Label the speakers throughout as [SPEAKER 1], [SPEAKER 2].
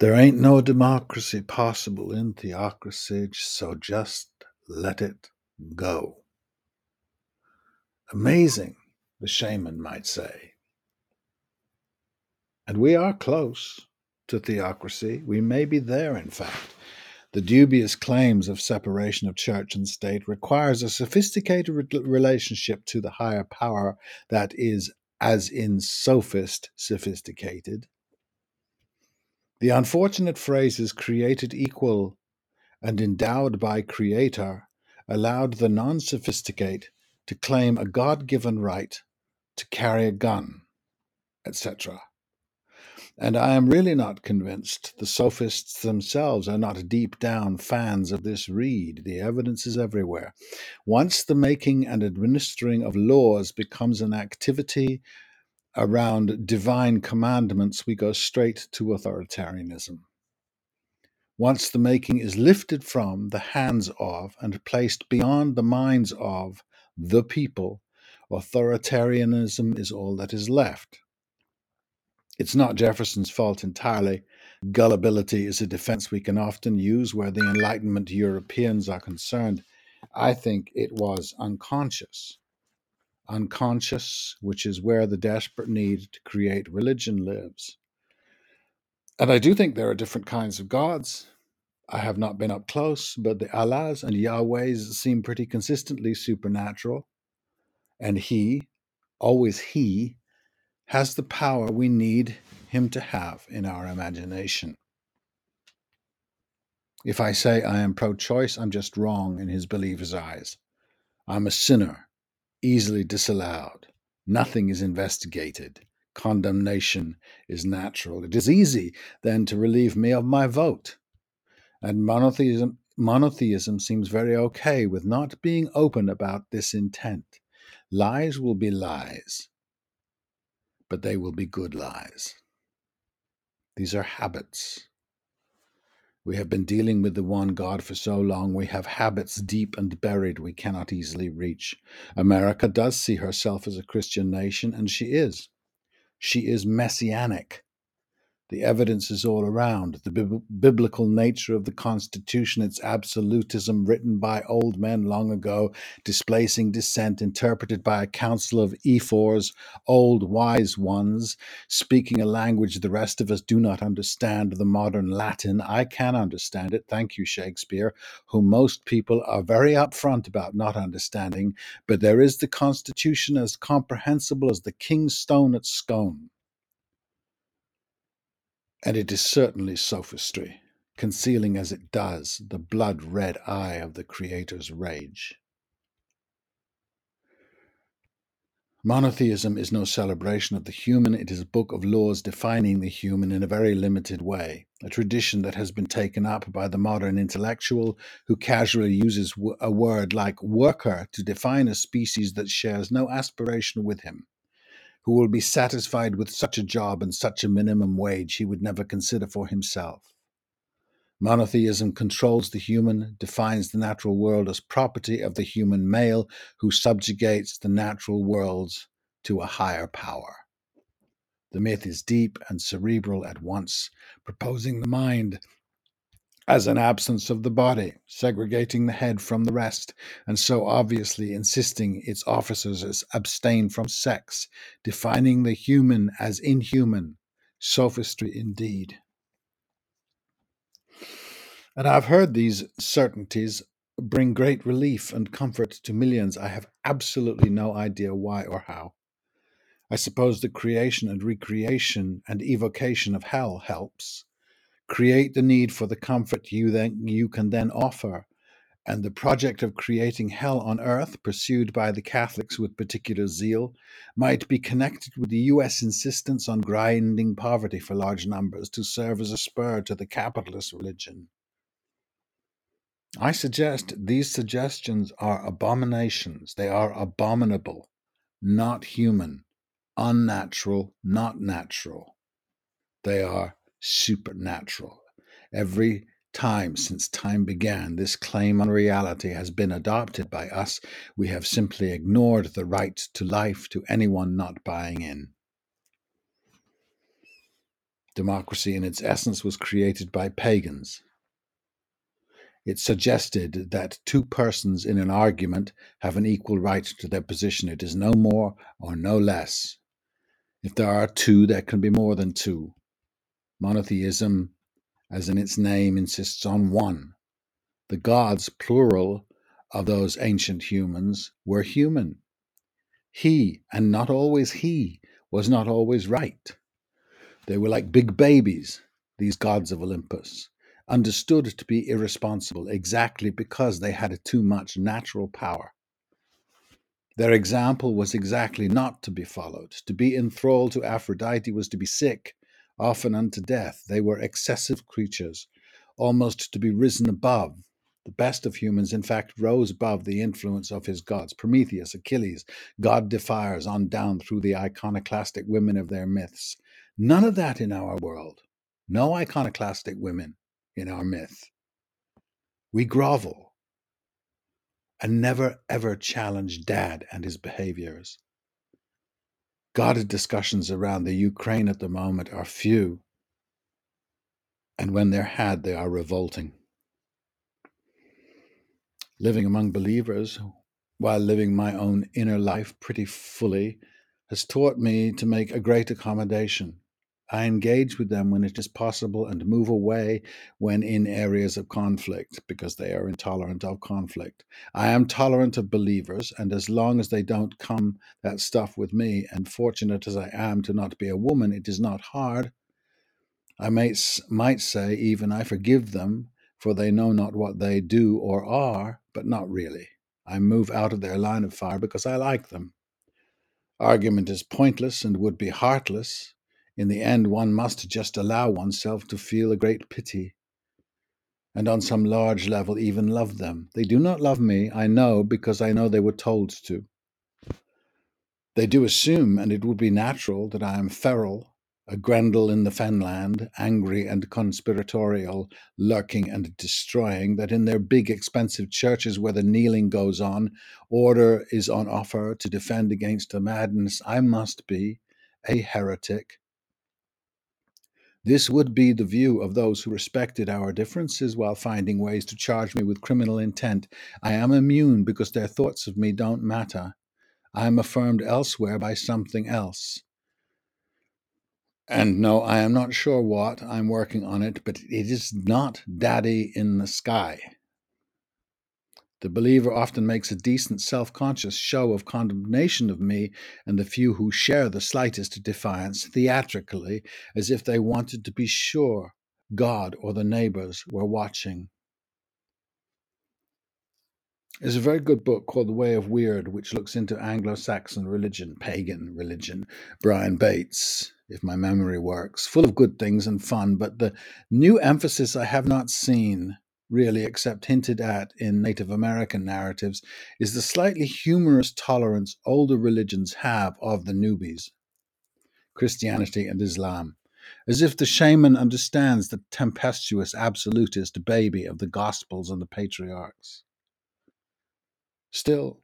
[SPEAKER 1] There ain't no democracy possible in theocracy, so just let it go. Amazing, the shaman might say. And we are close to theocracy. We may be there, in fact. The dubious claims of separation of church and state requires a sophisticated re- relationship to the higher power that is, as in sophist, sophisticated. The unfortunate phrases created equal and endowed by Creator allowed the non sophisticate to claim a God given right to carry a gun, etc. And I am really not convinced the sophists themselves are not deep down fans of this reed. The evidence is everywhere. Once the making and administering of laws becomes an activity around divine commandments, we go straight to authoritarianism. Once the making is lifted from the hands of and placed beyond the minds of the people, authoritarianism is all that is left. It's not Jefferson's fault entirely. Gullibility is a defense we can often use where the Enlightenment Europeans are concerned. I think it was unconscious. Unconscious, which is where the desperate need to create religion lives. And I do think there are different kinds of gods. I have not been up close, but the Allahs and Yahwehs seem pretty consistently supernatural. And He, always He, has the power we need Him to have in our imagination. If I say I am pro choice, I'm just wrong in His believer's eyes. I'm a sinner, easily disallowed. Nothing is investigated condemnation is natural. It is easy then to relieve me of my vote. And monotheism, monotheism seems very okay with not being open about this intent. Lies will be lies, but they will be good lies. These are habits. We have been dealing with the one God for so long, we have habits deep and buried we cannot easily reach. America does see herself as a Christian nation, and she is. She is messianic. The evidence is all around. The bib- biblical nature of the Constitution, its absolutism written by old men long ago, displacing dissent, interpreted by a council of ephors, old wise ones, speaking a language the rest of us do not understand, the modern Latin. I can understand it, thank you, Shakespeare, whom most people are very upfront about not understanding, but there is the Constitution as comprehensible as the king's stone at Scone. And it is certainly sophistry, concealing as it does the blood red eye of the Creator's rage. Monotheism is no celebration of the human, it is a book of laws defining the human in a very limited way, a tradition that has been taken up by the modern intellectual who casually uses a word like worker to define a species that shares no aspiration with him who will be satisfied with such a job and such a minimum wage he would never consider for himself. Monotheism controls the human, defines the natural world as property of the human male who subjugates the natural worlds to a higher power. The myth is deep and cerebral at once, proposing the mind as an absence of the body, segregating the head from the rest, and so obviously insisting its officers abstain from sex, defining the human as inhuman. Sophistry indeed. And I've heard these certainties bring great relief and comfort to millions. I have absolutely no idea why or how. I suppose the creation and recreation and evocation of hell helps create the need for the comfort you then you can then offer. And the project of creating hell on earth pursued by the catholics with particular zeal might be connected with the US insistence on grinding poverty for large numbers to serve as a spur to the capitalist religion. I suggest these suggestions are abominations. They are abominable. Not human. Unnatural. Not natural. They are supernatural. Every time since time began, this claim on reality has been adopted by us. We have simply ignored the right to life to anyone not buying in. Democracy, in its essence, was created by pagans. It suggested that two persons in an argument have an equal right to their position. It is no more or no less. If there are two, there can be more than two. Monotheism, as in its name, insists on one. The gods, plural, of those ancient humans were human. He, and not always he, was not always right. They were like big babies, these gods of Olympus, understood to be irresponsible exactly because they had too much natural power. Their example was exactly not to be followed. To be enthralled to Aphrodite was to be sick, often unto death. They were excessive creatures, almost to be risen above. The best of humans, in fact, rose above the influence of his gods Prometheus, Achilles, god defiers, on down through the iconoclastic women of their myths. None of that in our world. No iconoclastic women in our myth. We grovel and never ever challenge dad and his behaviors. Guarded discussions around the Ukraine at the moment are few, and when they're had, they are revolting. Living among believers while living my own inner life pretty fully has taught me to make a great accommodation I engage with them when it is possible and move away when in areas of conflict because they are intolerant of conflict. I am tolerant of believers, and as long as they don't come that stuff with me, and fortunate as I am to not be a woman, it is not hard. I might, might say even I forgive them, for they know not what they do or are, but not really. I move out of their line of fire because I like them. Argument is pointless and would be heartless in the end, one must just allow oneself to feel a great pity and on some large level even love them. They do not love me, I know, because I know they were told to. They do assume, and it would be natural, that I am feral, a Grendel in the fenland, angry and conspiratorial, lurking and destroying, that in their big expensive churches where the kneeling goes on, order is on offer to defend against the madness, I must be a heretic, this would be the view of those who respected our differences while finding ways to charge me with criminal intent. I am immune because their thoughts of me don't matter. I am affirmed elsewhere by something else. And no, I am not sure what. I'm working on it, but it is not Daddy in the sky. The believer often makes a decent self conscious show of condemnation of me and the few who share the slightest defiance theatrically, as if they wanted to be sure God or the neighbors were watching. There's a very good book called The Way of Wyrd, which looks into Anglo Saxon religion, pagan religion. Brian Bates, if my memory works, full of good things and fun, but the new emphasis I have not seen really, except hinted at in Native American narratives, is the slightly humorous tolerance older religions have of the newbies, Christianity and Islam, as if the shaman understands the tempestuous absolutist baby of the Gospels and the patriarchs. Still,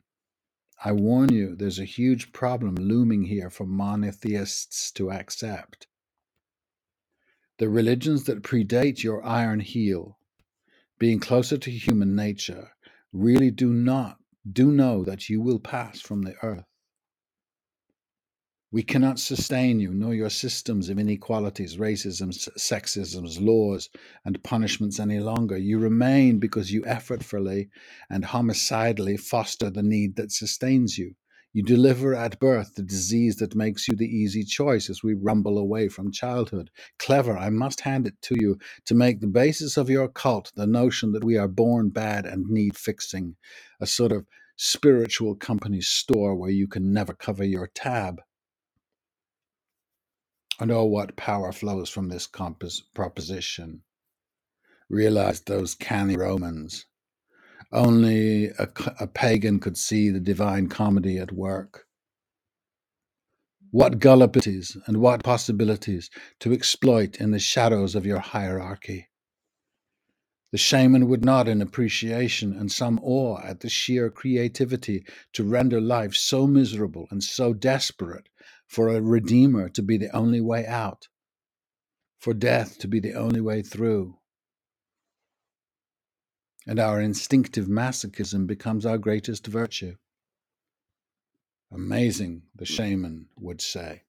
[SPEAKER 1] I warn you, there's a huge problem looming here for monotheists to accept. The religions that predate your iron heel being closer to human nature, really do not do know that you will pass from the earth. We cannot sustain you, nor your systems of inequalities, racism, sexisms, laws, and punishments any longer. You remain because you effortfully and homicidally foster the need that sustains you. You deliver at birth the disease that makes you the easy choice as we rumble away from childhood. Clever, I must hand it to you, to make the basis of your cult the notion that we are born bad and need fixing, a sort of spiritual company store where you can never cover your tab. And oh, what power flows from this compos- proposition. Realize those canny Romans only a, a pagan could see the divine comedy at work. What gullibilities and what possibilities to exploit in the shadows of your hierarchy. The shaman would nod in appreciation and some awe at the sheer creativity to render life so miserable and so desperate for a redeemer to be the only way out. for death to be the only way through. And our instinctive masochism becomes our greatest virtue. Amazing, the shaman would say.